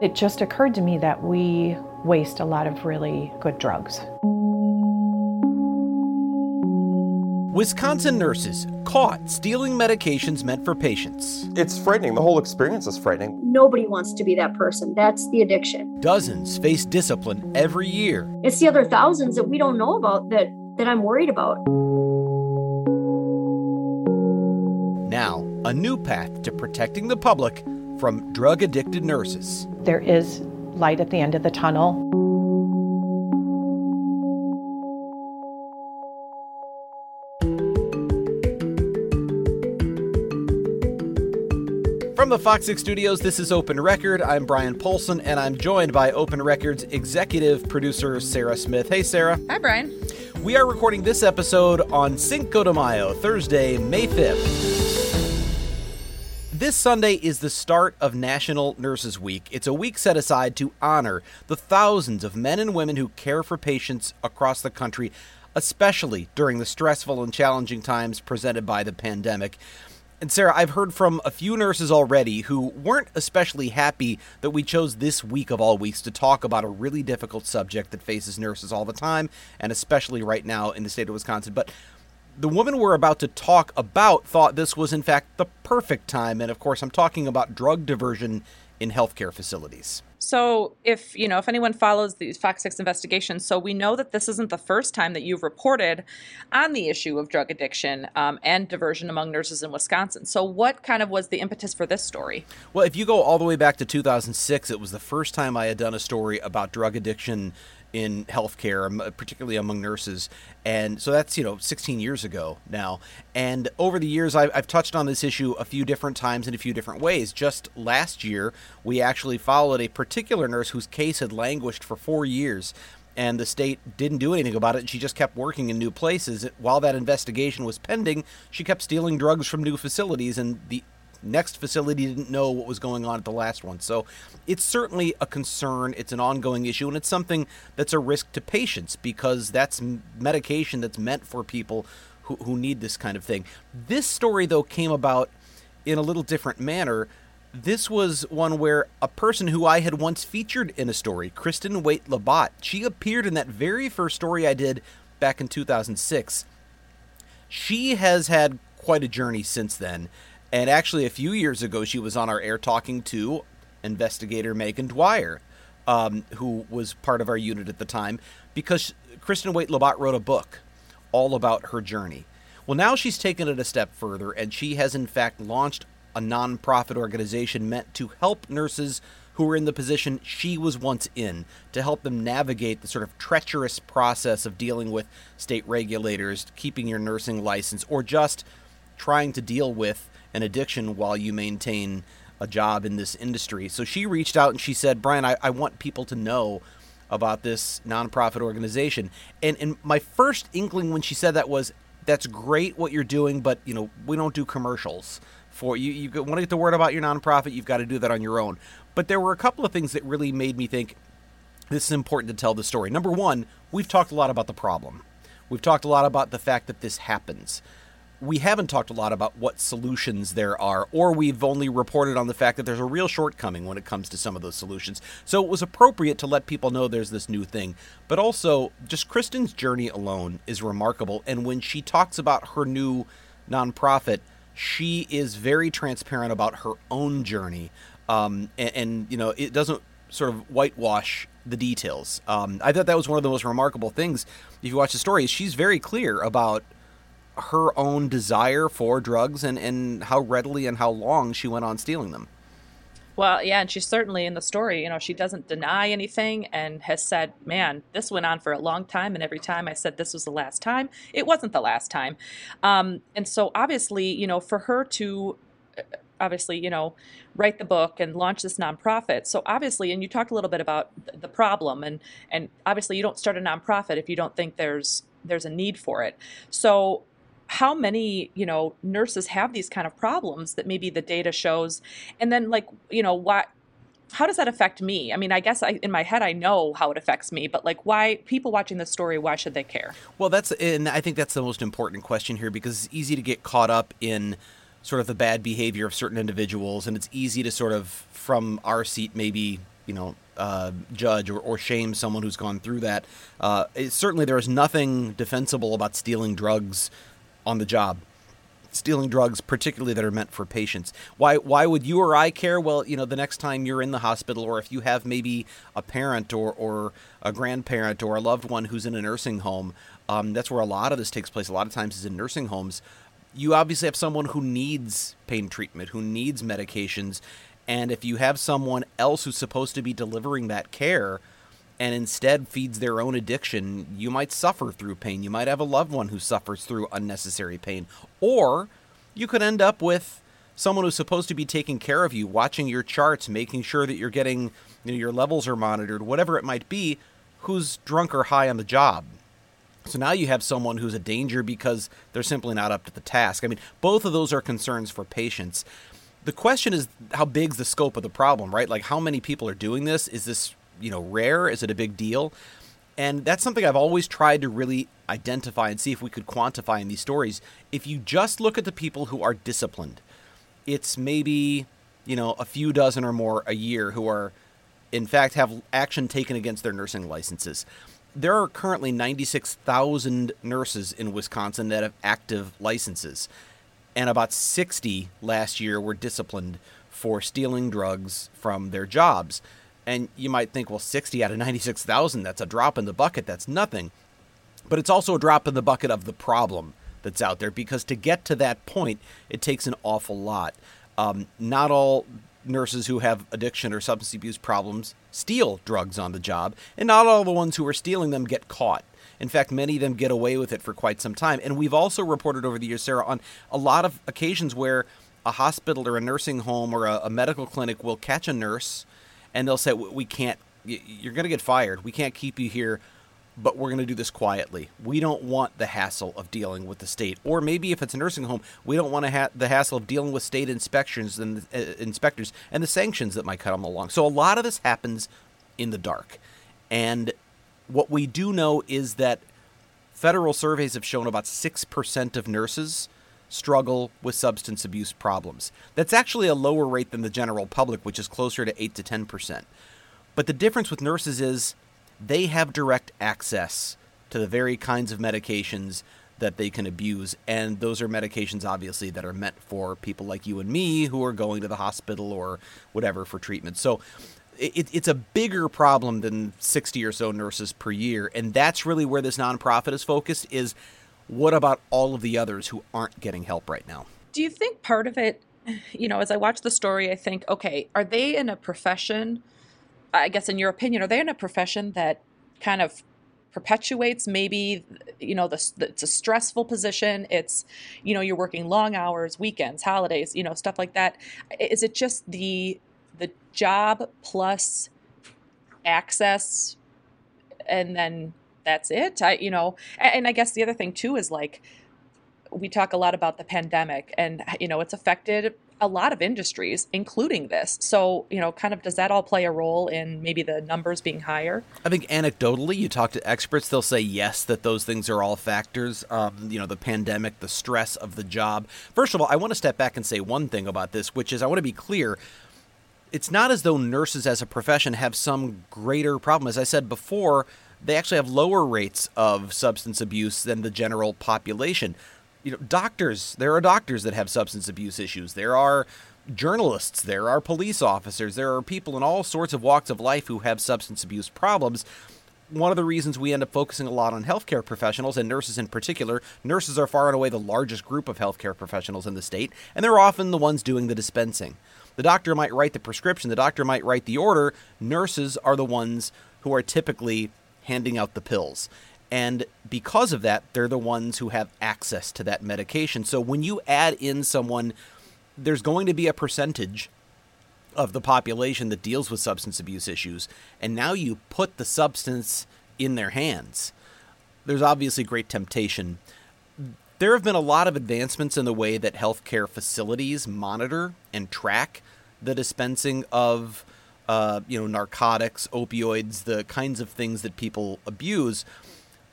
It just occurred to me that we waste a lot of really good drugs. Wisconsin nurses caught stealing medications meant for patients. It's frightening. The whole experience is frightening. Nobody wants to be that person. That's the addiction. Dozens face discipline every year. It's the other thousands that we don't know about that, that I'm worried about. Now, a new path to protecting the public from drug addicted nurses. There is light at the end of the tunnel. From the Fox 6 studios, this is Open Record. I'm Bryan Polcyn, and I'm joined by Open Record's executive producer, Sarah Smith. Hey, Sarah. Hi, Bryan. We are recording this episode on Cinco de Mayo, Thursday, May 5th. This Sunday is the start of National Nurses Week. It's a week set aside to honor the thousands of men and women who care for patients across the country, especially during the stressful and challenging times presented by the pandemic. And Sarah, I've heard from a few nurses already who weren't especially happy that we chose this week of all weeks to talk about a really difficult subject that faces nurses all the time, and especially right now in the state of Wisconsin. But the woman we're about to talk about thought this was, in fact, the perfect time. And of course, I'm talking about drug diversion in healthcare facilities. So, if you know, if anyone follows these Fox 6 investigations, so we know that this isn't the first time that you've reported on the issue of drug addiction um, and diversion among nurses in Wisconsin. So, what kind of was the impetus for this story? Well, if you go all the way back to 2006, it was the first time I had done a story about drug addiction in healthcare, um, particularly among nurses. And so that's, you know, 16 years ago now. And over the years, I've, I've, touched on this issue a few different times in a few different ways. Just last year, we actually followed a particular nurse whose case had languished for four years. And the state didn't do anything about it. She just kept working in new places. While that investigation was pending, she kept stealing drugs from new facilities, and the next facility didn't know what was going on at the last one. So it's certainly a concern. It's an ongoing issue, and it's something that's a risk to patients because that's medication that's meant for people who, who need this kind of thing. This story, though, came about in a little different manner. This was one where a person who I had once featured in a story, Kristen Waite Labatt, she appeared in that very first story I did back in 2006. She has had quite a journey since then and actually, a few years ago, she was on our air talking to investigator Megan Dwyer, um, who was part of our unit at the time, because Kristen Waite Labatt wrote a book all about her journey. Well, now she's taken it a step further, and she has, in fact, launched a nonprofit organization meant to help nurses who are in the position she was once in, to help them navigate the sort of treacherous process of dealing with state regulators, keeping your nursing license, or just trying to deal with an addiction while you maintain a job in this industry. So she reached out and she said, Bryan, I, I want people to know about this nonprofit organization. And and my first inkling when she said that was, that's great what you're doing, but you know, we don't do commercials for you. You want to get the word about your nonprofit, you've got to do that on your own. But there were a couple of things that really made me think this is important to tell the story. Number one, we've talked a lot about the problem. We've talked a lot about the fact that this happens we haven't talked a lot about what solutions there are, or we've only reported on the fact that there's a real shortcoming when it comes to some of those solutions. So it was appropriate to let people know there's this new thing. But also, just Kristen's journey alone is remarkable. And when she talks about her new nonprofit, she is very transparent about her own journey. Um, and, and, you know, it doesn't sort of whitewash the details. Um, I thought that was one of the most remarkable things. If you watch the story, she's very clear about her own desire for drugs and, and how readily and how long she went on stealing them. Well, yeah, and she's certainly in the story, you know, she doesn't deny anything and has said, man, this went on for a long time. And every time I said this was the last time, it wasn't the last time. Um, and so obviously, you know, for her to obviously, you know, write the book and launch this nonprofit. So obviously, and you talked a little bit about the problem, and and obviously, you don't start a nonprofit if you don't think there's there's a need for it. So how many you know nurses have these kind of problems that maybe the data shows and then like you know what how does that affect me? I mean, I guess I, in my head I know how it affects me, but like, why people watching this story? Why should they care? Well, that's and I think that's the most important question here because it's easy to get caught up in sort of the bad behavior of certain individuals, and it's easy to sort of from our seat maybe you know uh, judge or, or, shame someone who's gone through that. Uh, certainly, there is nothing defensible about stealing drugs on the job stealing drugs, particularly that are meant for patients. Why why would you or I care? Well, you know, the next time you're in the hospital, or if you have maybe a parent or or a grandparent or a loved one who's in a nursing home, um, that's where a lot of this takes place. A lot of times is in nursing homes. You obviously have someone who needs pain treatment, who needs medications, and if you have someone else who's supposed to be delivering that care and instead feeds their own addiction, you might suffer through pain. You might have a loved one who suffers through unnecessary pain. Or you could end up with someone who's supposed to be taking care of you, watching your charts, making sure that you're getting you know, your levels are monitored, whatever it might be, who's drunk or high on the job. So now you have someone who's a danger because they're simply not up to the task. I mean, both of those are concerns for patients. The question is how big's the scope of the problem, right? Like how many people are doing this? Is this you know rare? Is it a big deal? And that's something I've always tried to really identify and see if we could quantify in these stories. If you just look at the people who are disciplined, it's maybe, you know, a few dozen or more a year who are, in fact, have action taken against their nursing licenses. There are currently 96,000 nurses in Wisconsin that have active licenses, and about 60 last year were disciplined for stealing drugs from their jobs. And you might think, well, 60 out of 96,000, that's a drop in the bucket. That's nothing. But it's also a drop in the bucket of the problem that's out there because to get to that point, it takes an awful lot. Um, not all nurses who have addiction or substance abuse problems steal drugs on the job, and not all the ones who are stealing them get caught. In fact, many of them get away with it for quite some time. And we've also reported over the years, Sarah, on a lot of occasions where a hospital or a nursing home or a, a medical clinic will catch a nurse and they'll say, "We can't. You're going to get fired. We can't keep you here." But we're going to do this quietly. We don't want the hassle of dealing with the state, or maybe if it's a nursing home, we don't want to ha- the hassle of dealing with state inspections and uh, inspectors and the sanctions that might come along. So a lot of this happens in the dark, and what we do know is that federal surveys have shown about six percent of nurses struggle with substance abuse problems. That's actually a lower rate than the general public, which is closer to 8 to 10%. But the difference with nurses is they have direct access to the very kinds of medications that they can abuse. And those are medications, obviously, that are meant for people like you and me who are going to the hospital or whatever for treatment. So it, it's a bigger problem than 60 or so nurses per year. And that's really where this nonprofit is focused is what about all of the others who aren't getting help right now? Do you think part of it, you know, as I watch the story, I think, okay, are they in a profession? I guess, in your opinion, are they in a profession that kind of perpetuates maybe you know the, the, it's a stressful position it's you know you're working long hours weekends holidays you know stuff like that is it just the the job plus access and then that's it. I, you know, and, and I guess the other thing too is like, we talk a lot about the pandemic and, you know, it's affected a lot of industries, including this. So, you know, kind of does that all play a role in maybe the numbers being higher? I think anecdotally, you talk to experts, they'll say yes, that those things are all factors. Um, you know, the pandemic, the stress of the job. First of all, I want to step back and say one thing about this, which is I want to be clear. It's not as though nurses as a profession have some greater problem. As I said before, they actually have lower rates of substance abuse than the general population. You know, doctors, there are doctors that have substance abuse issues. There are journalists, there are police officers, there are people in all sorts of walks of life who have substance abuse problems. One of the reasons we end up focusing a lot on healthcare professionals and nurses in particular, nurses are far and away the largest group of healthcare professionals in the state, and they're often the ones doing the dispensing. The doctor might write the prescription, the doctor might write the order. Nurses are the ones who are typically handing out the pills. And because of that, they're the ones who have access to that medication. So when you add in someone there's going to be a percentage of the population that deals with substance abuse issues, and now you put the substance in their hands. There's obviously great temptation. There have been a lot of advancements in the way that healthcare facilities monitor and track the dispensing of, uh, you know, narcotics, opioids, the kinds of things that people abuse.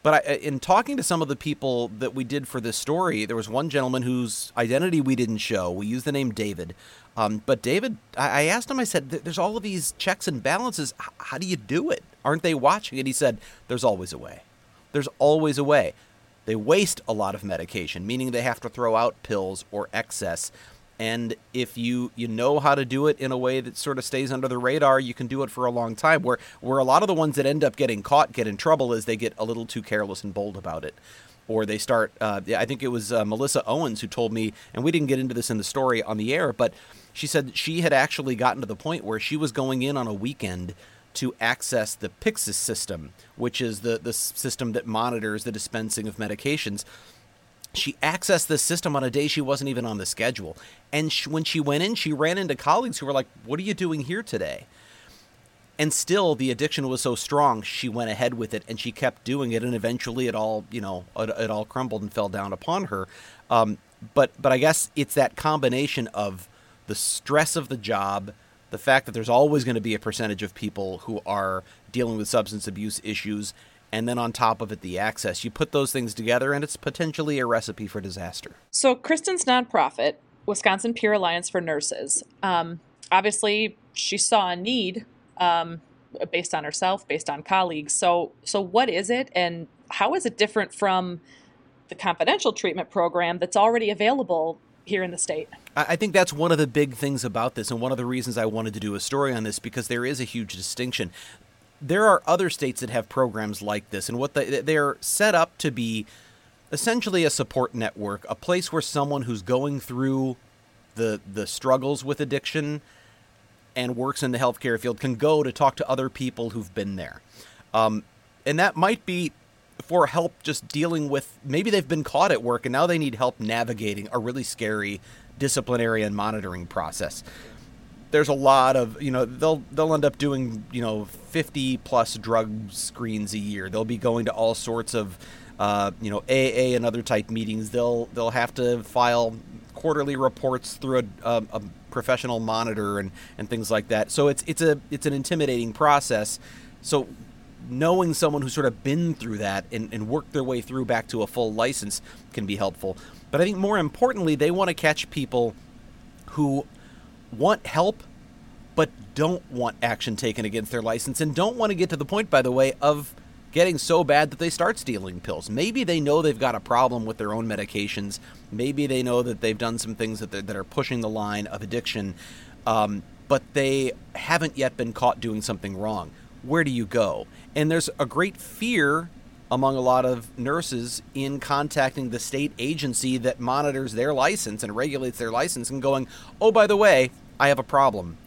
But I, in talking to some of the people that we did for this story, there was one gentleman whose identity we didn't show. We used the name David, um, but David, I asked him, I said, there's all of these checks and balances. How do you do it? Aren't they watching And He said, there's always a way. There's always a way. They waste a lot of medication, meaning they have to throw out pills or excess. And if you you know how to do it in a way that sort of stays under the radar, you can do it for a long time. Where where a lot of the ones that end up getting caught get in trouble is they get a little too careless and bold about it or they start. Uh, I think it was uh, Melissa Owens who told me, and we didn't get into this in the story on the air, but she said she had actually gotten to the point where she was going in on a weekend to access the Pyxis system, which is the, the system that monitors the dispensing of medications. She accessed this system on a day she wasn't even on the schedule. And she, when she went in, she ran into colleagues who were like, What are you doing here today? and still the addiction was so strong she went ahead with it and she kept doing it and eventually it all you know it, it all crumbled and fell down upon her um, but but i guess it's that combination of the stress of the job the fact that there's always going to be a percentage of people who are dealing with substance abuse issues and then on top of it the access you put those things together and it's potentially a recipe for disaster so kristen's nonprofit wisconsin peer alliance for nurses um, obviously she saw a need um, based on herself, based on colleagues. So, so what is it, and how is it different from the confidential treatment program that's already available here in the state? I think that's one of the big things about this, and one of the reasons I wanted to do a story on this because there is a huge distinction. There are other states that have programs like this, and what they, they're set up to be essentially a support network, a place where someone who's going through the the struggles with addiction and works in the healthcare field can go to talk to other people who've been there. Um, and that might be for help just dealing with maybe they've been caught at work and now they need help navigating a really scary disciplinary and monitoring process. There's a lot of, you know, they'll they'll end up doing, you know, 50 plus drug screens a year. They'll be going to all sorts of uh, you know, AA and other type meetings. They'll they'll have to file quarterly reports through a, a, a professional monitor and, and things like that. So it's it's a it's an intimidating process. So knowing someone who's sort of been through that and, and worked their way through back to a full license can be helpful. But I think more importantly, they want to catch people who want help but don't want action taken against their license and don't want to get to the point, by the way, of getting so bad that they start stealing pills. Maybe they know they've got a problem with their own medications. Maybe they know that they've done some things that, that are pushing the line of addiction, um, but they haven't yet been caught doing something wrong. Where do you go? And there's a great fear among a lot of nurses in contacting the state agency that monitors their license and regulates their license and going, oh, by the way, I have a problem.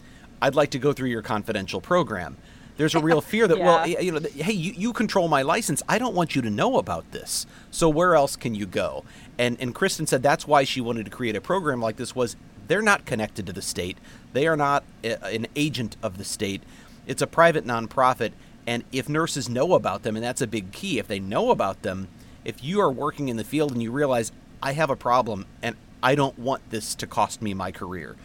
I'd like to go through your confidential program. There's a real fear that, yeah. well, you know, hey, you, you control my license. I don't want you to know about this. So where else can you go? And and Kristen said that's why she wanted to create a program like this was they're not connected to the state. They are not a, an agent of the state. It's a private nonprofit. And if nurses know about them, and that's a big key, if they know about them, if you are working in the field and you realize I have a problem and I don't want this to cost me my career,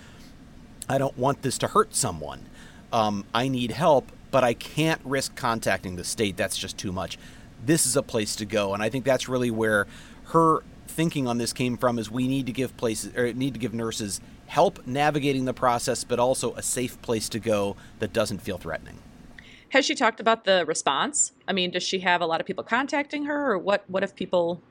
I don't want this to hurt someone. Um, I need help but I can't risk contacting the state. That's just too much. This is a place to go, and I think that's really where her thinking on this came from. Is we need to give places or need to give nurses help navigating the process, but also a safe place to go that doesn't feel threatening. Has she talked about the response? I mean, does she have a lot of people contacting her, or what? What if people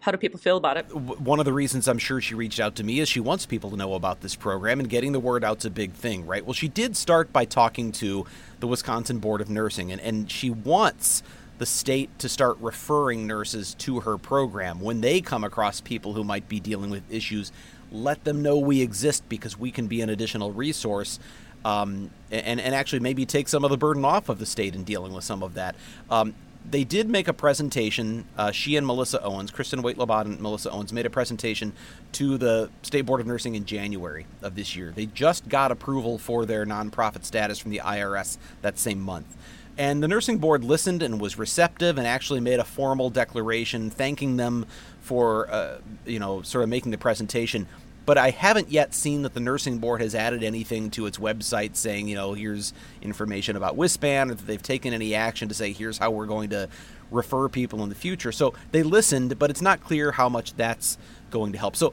how do people feel about it? One of the reasons I'm sure she reached out to me is she wants people to know about this program and getting the word out's a big thing, right? Well, she did start by talking to the Wisconsin Board of Nursing, and, and she wants the state to start referring nurses to her program when they come across people who might be dealing with issues. Let them know we exist because we can be an additional resource. Um, and, and actually maybe take some of the burden off of the state in dealing with some of that. Um, they did make a presentation. Uh, she and Melissa Owens, Kristen Waitlabot and Melissa Owens, made a presentation to the State Board of Nursing in January of this year. They just got approval for their nonprofit status from the IRS that same month. And the nursing board listened and was receptive and actually made a formal declaration thanking them for, uh, you know, sort of making the presentation but I haven't yet seen that the nursing board has added anything to its website saying, you know, here's information about WISPAN or that they've taken any action to say, here's how we're going to refer people in the future. So they listened, but it's not clear how much that's going to help. So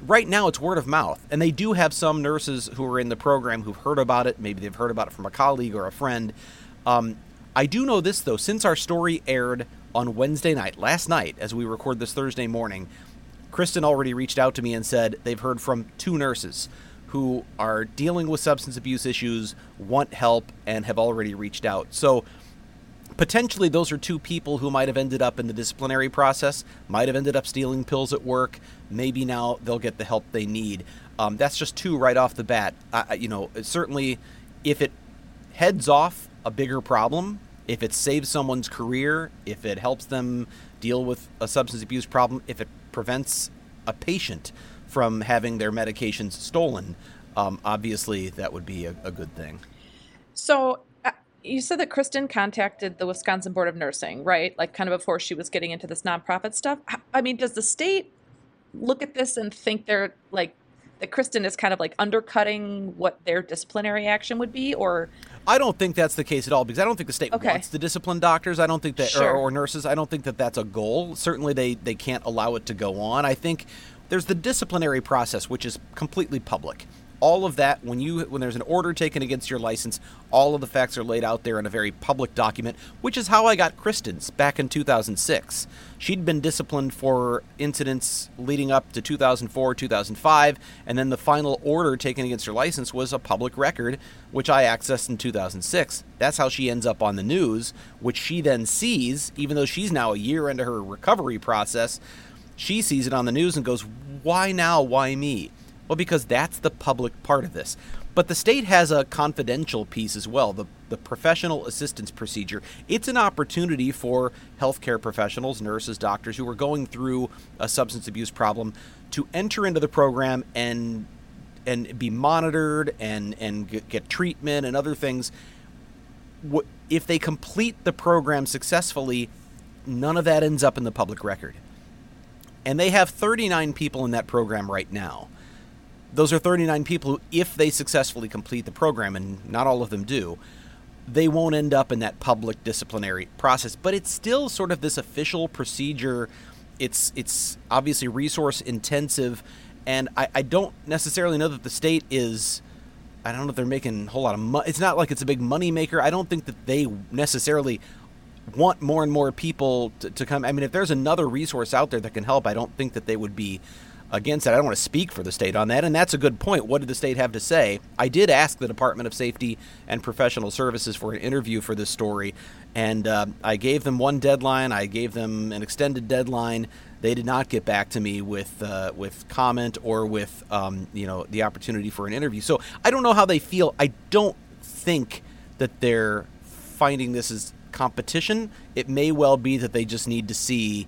right now it's word of mouth. And they do have some nurses who are in the program who've heard about it. Maybe they've heard about it from a colleague or a friend. Um, I do know this, though, since our story aired on Wednesday night, last night, as we record this Thursday morning, Kristen already reached out to me and said they've heard from two nurses who are dealing with substance abuse issues, want help, and have already reached out. So potentially those are two people who might have ended up in the disciplinary process, might have ended up stealing pills at work. Maybe now they'll get the help they need. Um, that's just two right off the bat. I, you know, certainly if it heads off a bigger problem, if it saves someone's career, if it helps them deal with a substance abuse problem, if it prevents a patient from having their medications stolen, um, obviously that would be a, a good thing. So uh, you said that Kristen contacted the Wisconsin Board of Nursing, right? Like kind of before she was getting into this nonprofit stuff. I mean, does the state look at this and think they're like that Kristen is kind of like undercutting what their disciplinary action would be, or I don't think that's the case at all because I don't think the state okay. wants to discipline doctors. I don't think that sure. or, or, nurses. I don't think that that's a goal. Certainly, they they can't allow it to go on. I think there's the disciplinary process, which is completely public all of that when you when there's an order taken against your license all of the facts are laid out there in a very public document which is how i got kristen's back in 2006 she'd been disciplined for incidents leading up to 2004 2005 and then the final order taken against her license was a public record which i accessed in 2006 that's how she ends up on the news which she then sees even though she's now a year into her recovery process she sees it on the news and goes why now? Why me well, because that's the public part of this. But the state has a confidential piece as well, the, the professional assistance procedure. It's an opportunity for healthcare professionals, nurses, doctors who are going through a substance abuse problem to enter into the program and and be monitored and and get, treatment and other things. If they complete the program successfully, none of that ends up in the public record. And they have 39 people in that program right now those are 39 people who, if they successfully complete the program, and not all of them do, they won't end up in that public disciplinary process. But it's still sort of this official procedure. It's it's obviously resource intensive, and I, I don't necessarily know that the state is. I don't know if they're making a whole lot of money. It's not like it's a big money maker. I don't think that they necessarily want more and more people to, to come. I mean, if there's another resource out there that can help, I don't think that they would be against that. I don't want to speak for the state on that, and that's a good point. What did the state have to say? I did ask the Department of Safety and Professional Services for an interview for this story, and uh, I gave them one deadline. I gave them an extended deadline. They did not get back to me with uh, with comment or with um, you know the opportunity for an interview. So I don't know how they feel. I don't think that they're finding this as competition. It may well be that they just need to see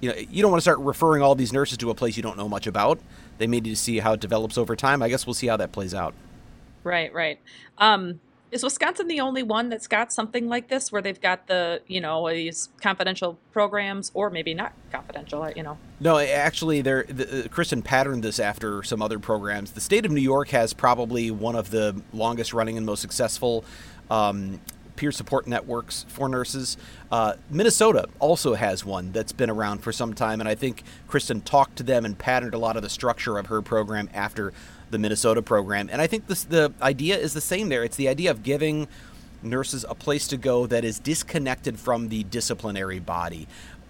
you know, you don't want to start referring all these nurses to a place you don't know much about. They may need to see how it develops over time. I guess we'll see how that plays out. Right, right. Um, is Wisconsin the only one that's got something like this, where they've got the you know these confidential programs, or maybe not confidential? You know. No, actually, there. The, uh, Kristen patterned this after some other programs. The state of New York has probably one of the longest running and most successful um, peer support networks for nurses. Uh, Minnesota also has one that's been around for some time, and I think Kristen talked to them and patterned a lot of the structure of her program after the Minnesota program. And I think this, the idea is the same there. It's the idea of giving nurses a place to go that is disconnected from the disciplinary body.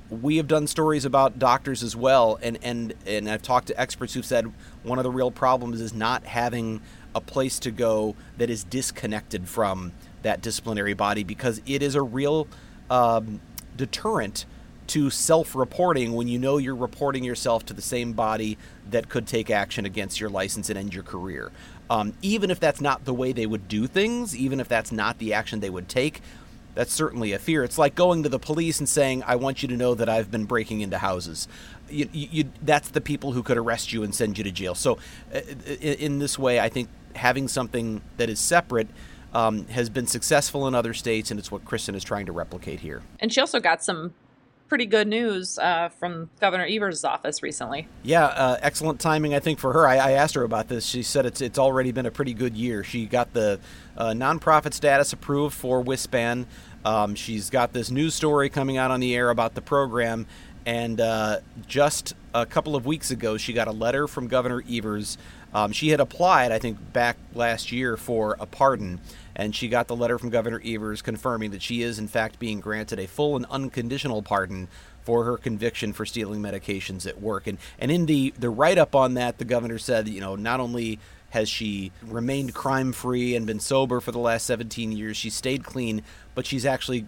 We have done stories about doctors as well, and, and, and I've talked to experts who've said one of the real problems is not having a place to go that is disconnected from that disciplinary body because it is a real um, deterrent to self-reporting when you know you're reporting yourself to the same body that could take action against your license and end your career. Um, even if that's not the way they would do things, even if that's not the action they would take, that's certainly a fear. It's like going to the police and saying, "I want you to know that I've been breaking into houses." You, you, that's the people who could arrest you and send you to jail. So, uh, in, in this way, I think having something that is separate. Um, has been successful in other states, and it's what Kristen is trying to replicate here. And she also got some pretty good news uh, from Governor Evers' office recently. Yeah, uh, excellent timing, I think, for her. I, I, asked her about this. She said it's it's already been a pretty good year. She got the uh, nonprofit status approved for WISPAN. Um, she's got this news story coming out on the air about the program, and uh, just a couple of weeks ago, she got a letter from Governor Evers. Um, she had applied, I think, back last year for a pardon and she got the letter from Governor Evers confirming that she is, in fact, being granted a full and unconditional pardon for her conviction for stealing medications at work. And and in the the write up on that, the governor said, you know, not only has she remained crime free and been sober for the last 17 years, she stayed clean, but she's actually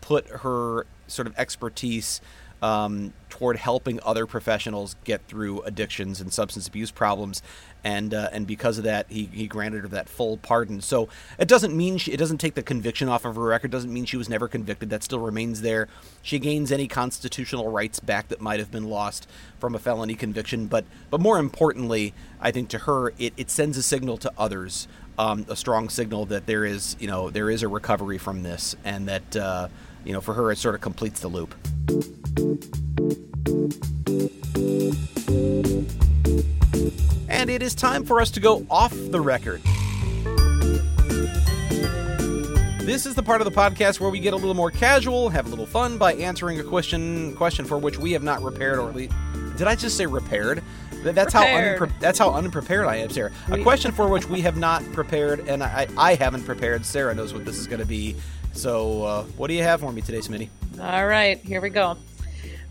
put her sort of expertise um, toward helping other professionals get through addictions and substance abuse problems, and uh, and because of that, he, he granted her that full pardon. So it doesn't mean she, it doesn't take the conviction off of her record. Doesn't mean she was never convicted. That still remains there. She gains any constitutional rights back that might have been lost from a felony conviction. But but more importantly, I think to her, it, it sends a signal to others, um, a strong signal that there is you know there is a recovery from this, and that uh, you know for her it sort of completes the loop. And it is time for us to go off the record. This is the part of the podcast where we get a little more casual, have a little fun by answering a question question for which we have not repaired or at least did I just say repaired? That's prepared. how unpre- that's how unprepared I am, Sarah. A question for which we have not prepared, and I, I haven't prepared. Sarah knows what this is going to be. So, uh, what do you have for me today, Smitty? All right, here we go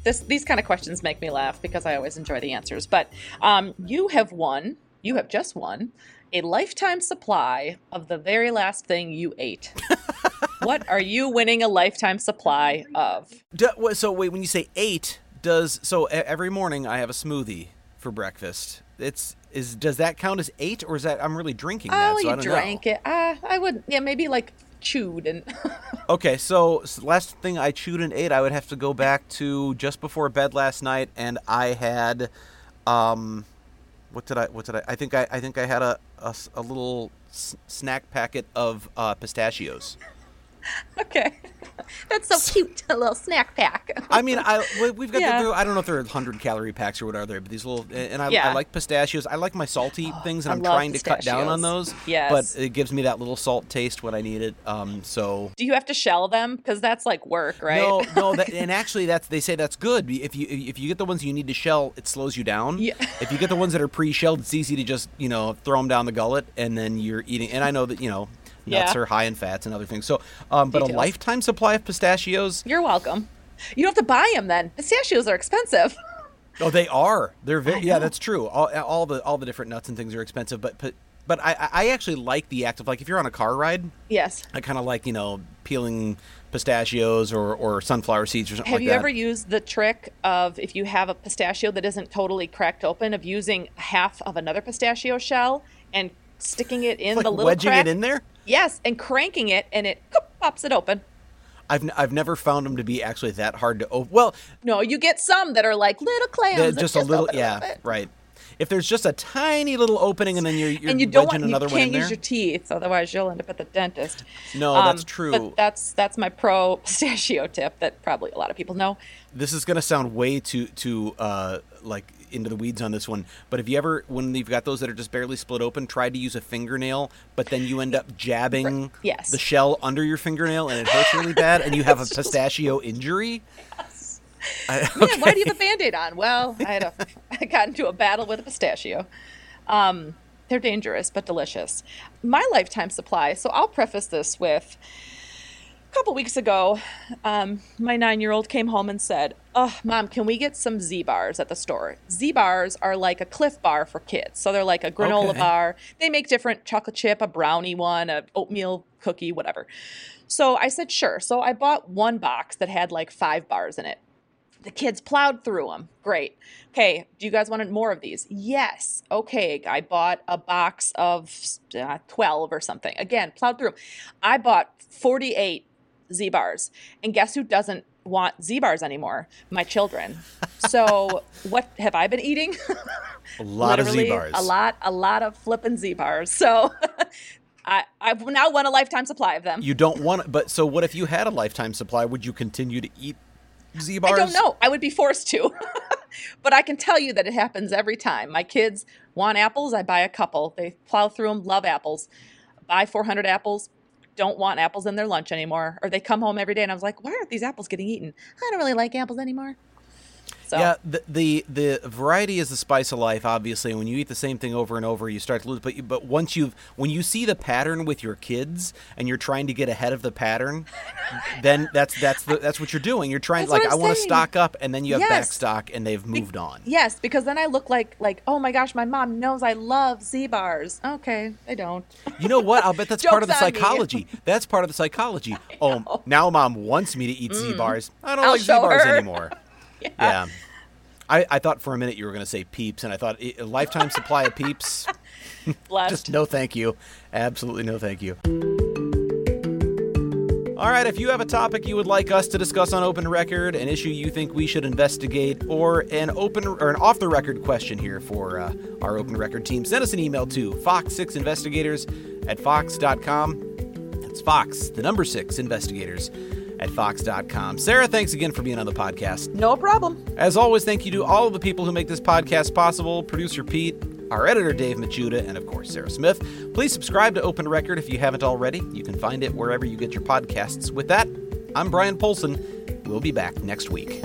this these kind of questions make me laugh because I always enjoy the answers. But um, you have won. You have just won a lifetime supply of the very last thing you ate. what are you winning a lifetime supply of? Do, so wait, when you say eight, does so every morning I have a smoothie for breakfast. It's is does that count as eight or is that I'm really drinking that? Oh, so you drank know. it. Uh, I would yeah maybe like chewed and okay so, so last thing i chewed and ate i would have to go back to just before bed last night and i had um what did i what did i i think i i think i had a a, a little s- snack packet of uh, pistachios okay. That's so cute, a little snack pack. I mean, I we've got yeah. the, I don't know if they're hundred calorie packs or what are they, but these little and I, yeah. I like pistachios. I like my salty oh, things, and I am trying pistachios. to cut down on those. Yes, but it gives me that little salt taste when I need it. Um, so do you have to shell them because that's like work, right? No, no, that, and actually, that's they say that's good. If you if you get the ones you need to shell, it slows you down. Yeah. If you get the ones that are pre-shelled, it's easy to just you know throw them down the gullet, and then you're eating. And I know that you know nuts yeah. are high in fats and other things. So, um, but a lifetime supply of pistachios. You're welcome. You don't have to buy them then. Pistachios are expensive. oh, they are. They're very. Yeah, that's true. All, all the all the different nuts and things are expensive, but but but I I actually like the act of like if you're on a car ride. Yes. I kind of like you know peeling pistachios or, or sunflower seeds or something have like you ever used the trick of if you have a pistachio that isn't totally cracked open of using half of another pistachio shell and sticking it in like the little wedging crack? it in there Yes, and cranking it, and it pops it open. I've, n- I've never found them to be actually that hard to open. Well, no, you get some that are like little clams. Just, a little, yeah, a right. If there's just a tiny little opening and then you're, you're and you don't want, another you can't use your teeth, otherwise you'll end up at the dentist. No, um, that's true. But that's that's my pro pistachio tip that probably a lot of people know. This is going to sound way too too uh, like into the weeds on this one, but if you ever, when you've got those that are just barely split open, try to use a fingernail, but then you end up jabbing yes. the shell under your fingernail and it hurts really bad, and you have a pistachio injury. Yes. I, okay. Man, why do you have a band aid on? Well, I had a, I got into a battle with a pistachio. Um, they're dangerous, but delicious. My lifetime supply. So I'll preface this with a couple weeks ago, um, my nine year old came home and said, Oh, mom, can we get some Z bars at the store? Z bars are like a Clif bar for kids. So they're like a granola okay. bar. They make different chocolate chip, a brownie one, a oatmeal cookie, whatever. So I said, Sure. So I bought one box that had like five bars in it. The kids plowed through them. Great. Okay, do you guys want more of these? Yes. Okay, I bought a box of uh, 12 or something. Again, plowed through them. I bought 48 Z bars. And guess who doesn't want Z bars anymore? My children. So what have I been eating? A lot of Z Literally bars. A lot, a lot of flipping Z bars. So I, I've now won a lifetime supply of them. You don't want, but so what if you had a lifetime supply? Would you continue to eat Z bars? I don't know. I would be forced to. but I can tell you that it happens every time. My kids want apples, I buy a couple. They plow through them, love apples. Buy 400 apples, don't want apples in their lunch anymore. Or they come home every day and I was like, why aren't these apples getting eaten? I don't really like apples anymore. So Yeah, the, the the variety is the spice of life. Obviously, when you eat the same thing over and over, you start to lose. But you, but once you've when you see the pattern with your kids and you're trying to get ahead of the pattern, then that's that's the, that's what you're doing. You're trying That's like I want to stock up, and then you have back stock, and they've moved on. Yes, because then I look like like, oh my gosh, my mom knows I love Z bars. Okay, I don't. You know what? I'll bet that's part of the Joke's on me. psychology. That's part of the psychology. Oh, now mom wants me to eat Z bars. I don't Mm. I'll like Z bars anymore. yeah. I, I thought for a minute you were going to say peeps, and I thought "Eh, a lifetime supply of peeps. Just no thank you. Absolutely no thank you. All right, if you have a topic you would like us to discuss on Open Record, an issue you think we should investigate, or an open or an off the record question here for uh, our Open Record team, send us an email to fox6investigators at fox.com. That's Fox, the number six investigators at fox.com. Sarah, thanks again for being on the podcast. no problem. As always, thank you to all of the people who make this podcast possible producer Pete, our editor Dave Machuda, and of course Sarah Smith. Please subscribe to Open Record if you haven't already. You can find it wherever you get your podcasts. With that, I'm Bryan Polcyn. We'll be back next week.